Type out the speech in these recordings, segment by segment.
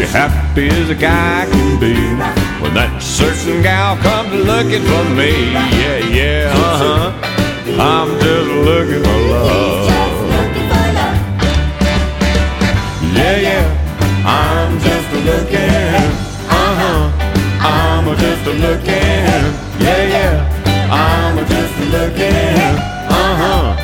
you're happy as a guy can be when that certain gal comes looking for me. Yeah, yeah, uh huh. I'm just looking for love. Yeah, yeah, I'm just looking. Uh huh. I'm just looking. Yeah, yeah, I'm just looking. Uh huh.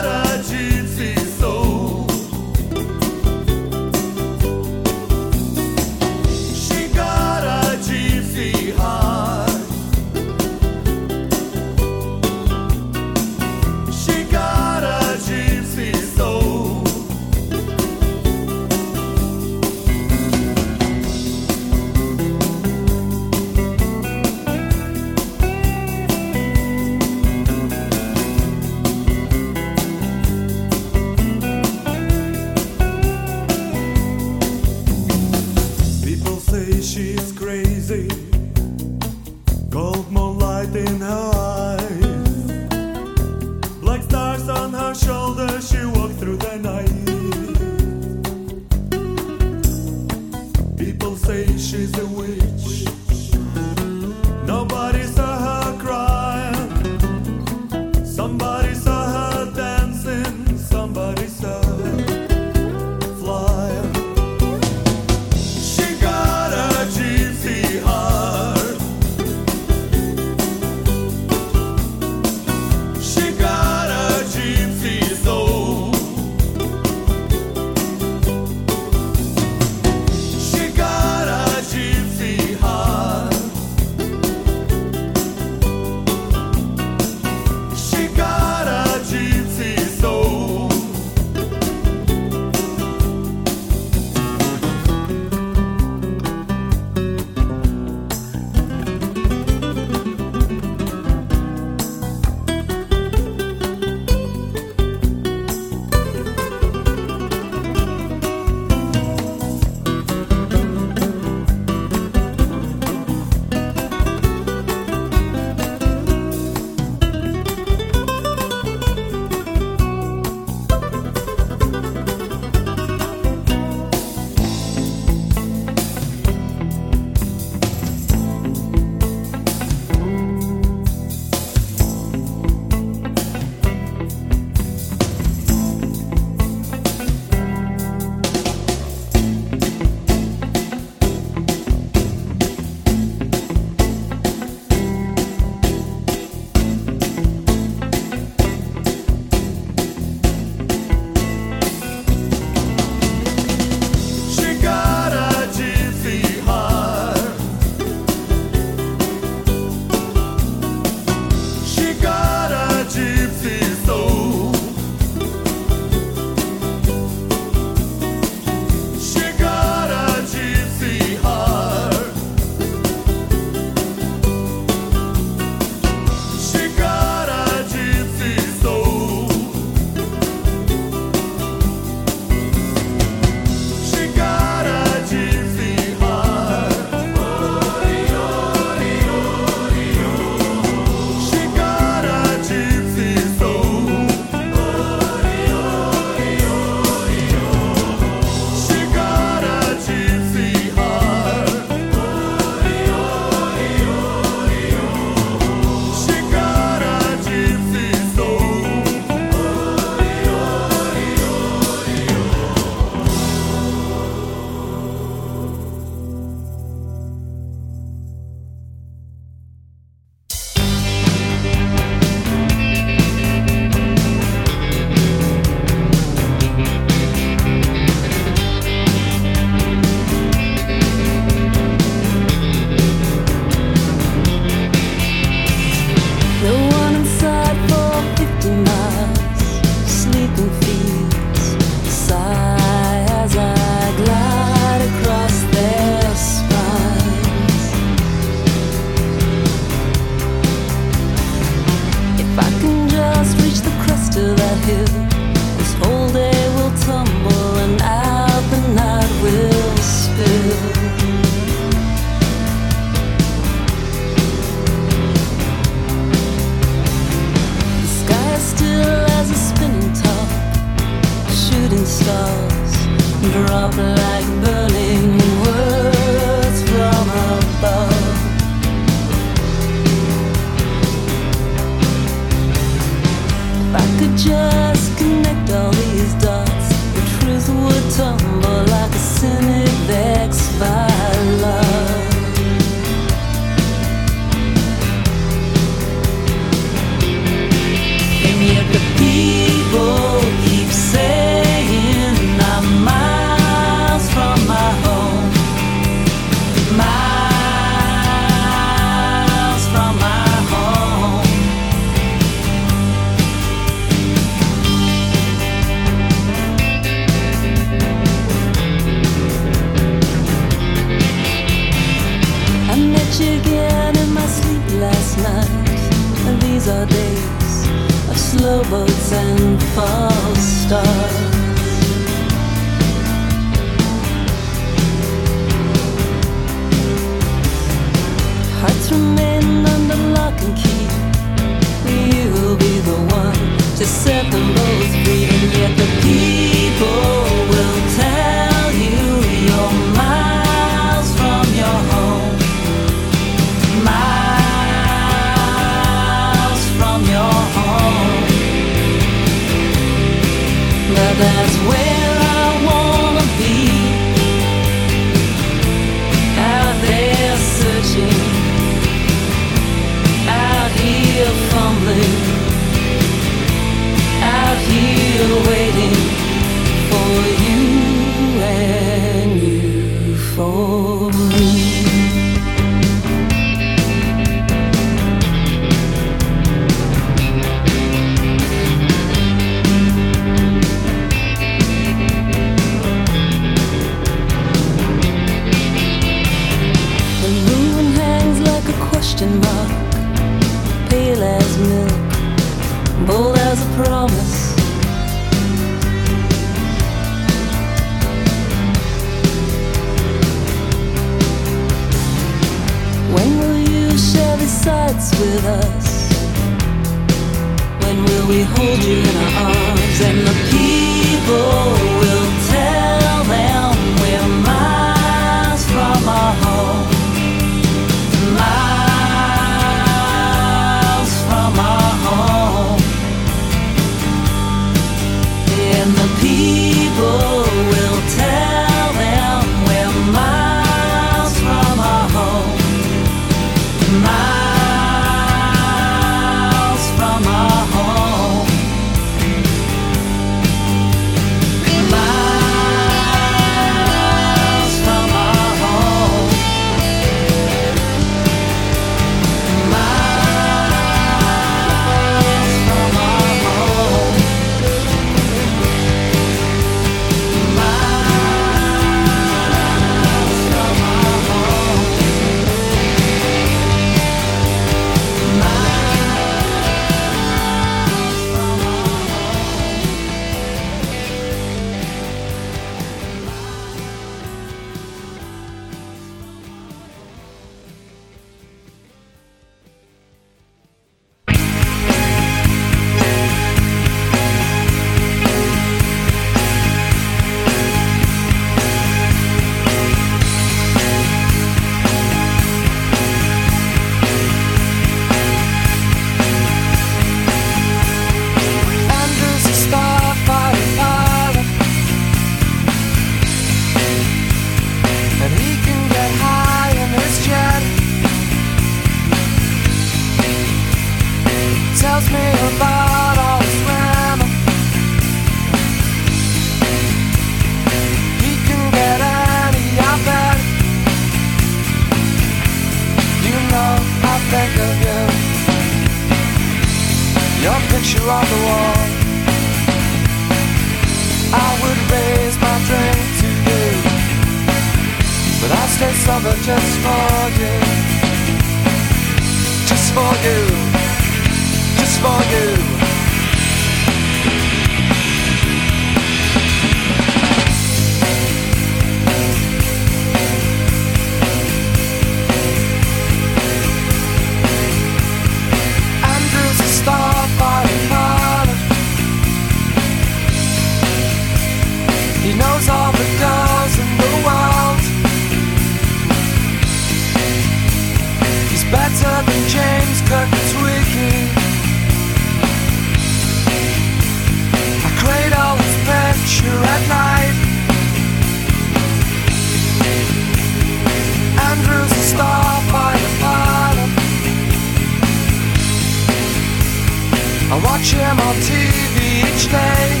Watch him on TV each day.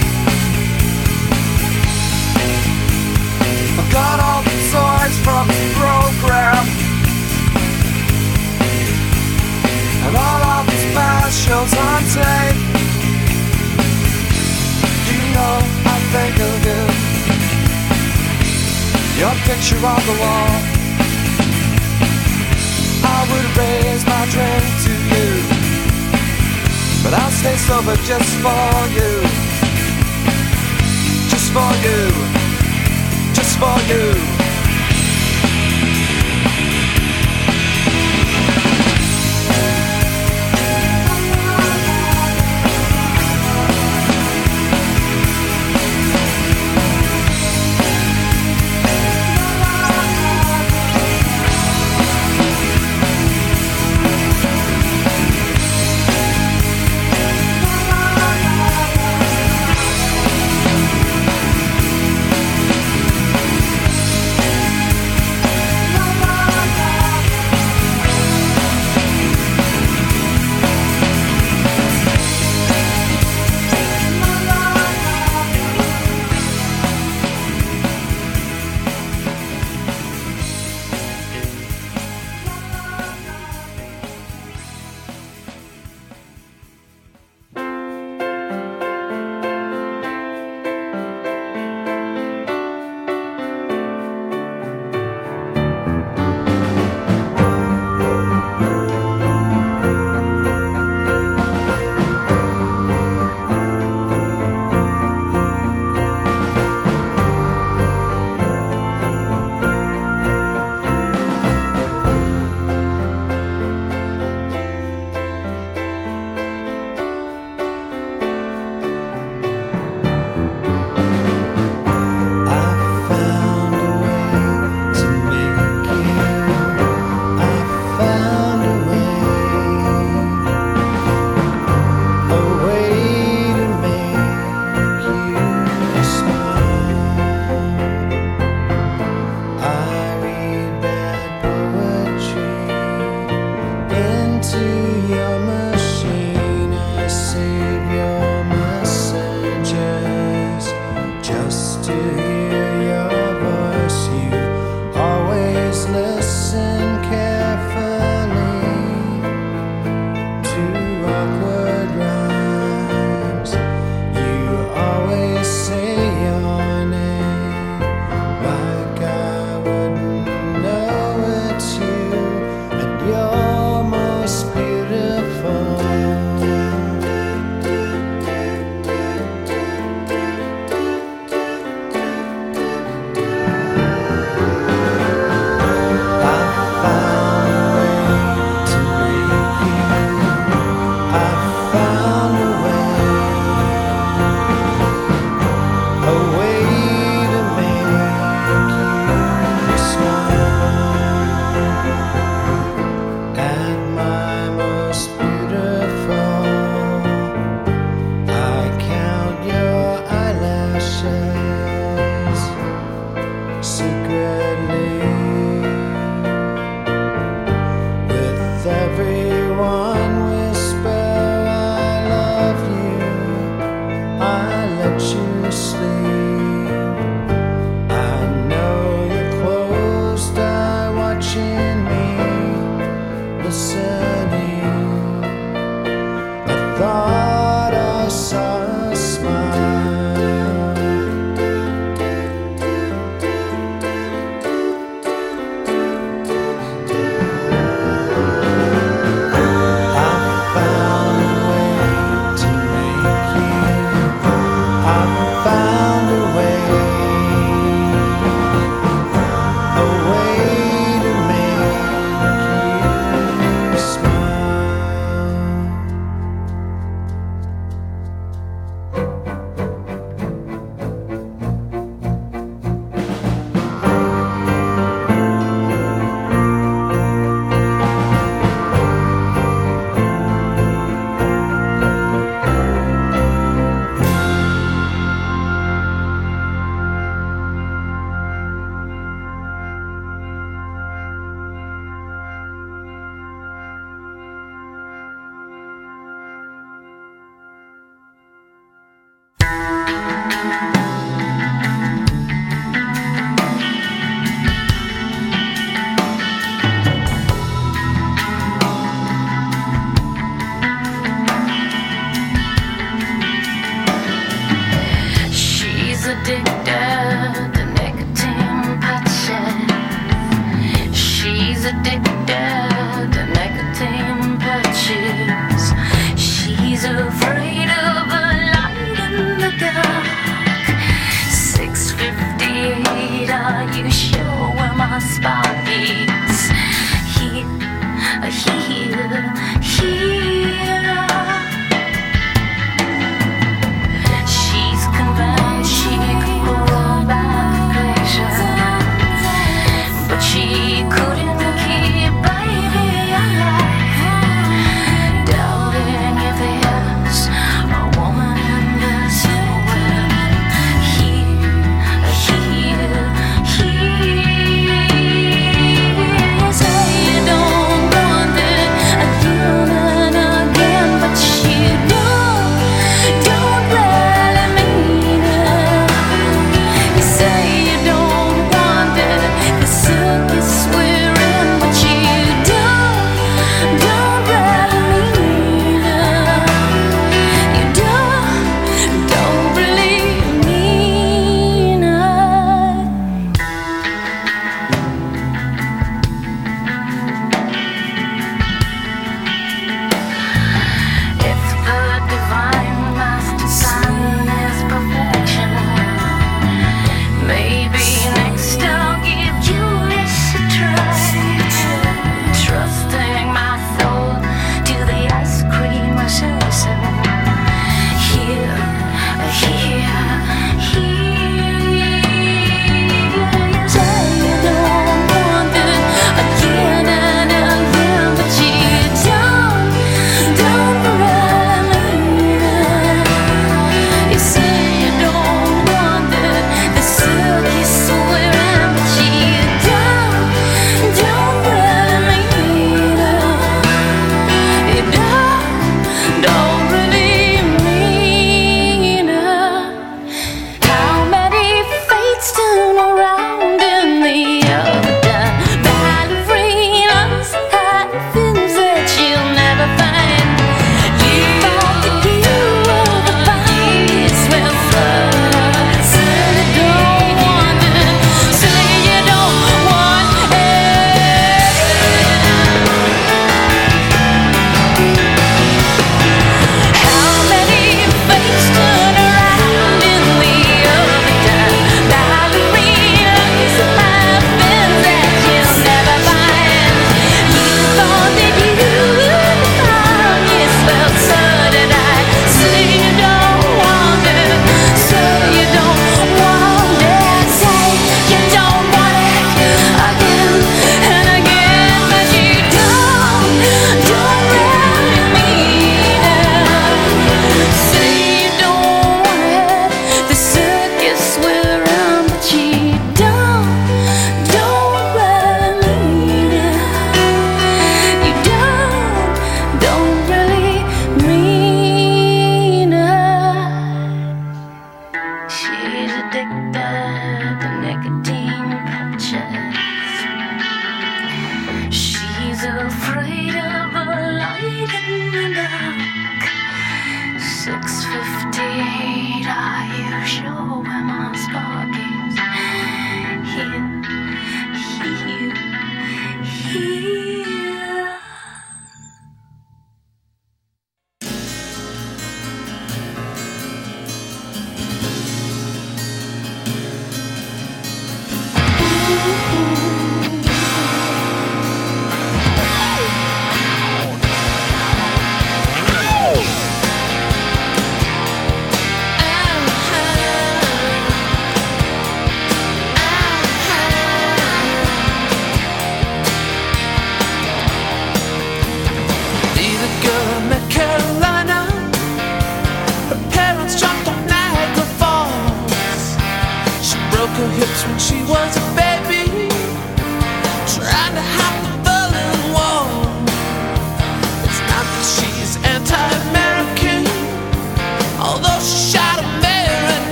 I've got all the toys from the program. And all of his shows on tape. You know I think of you. Your picture on the wall. I would raise my drink. But I'll stay sober just for you. Just for you. Just for you.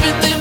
up in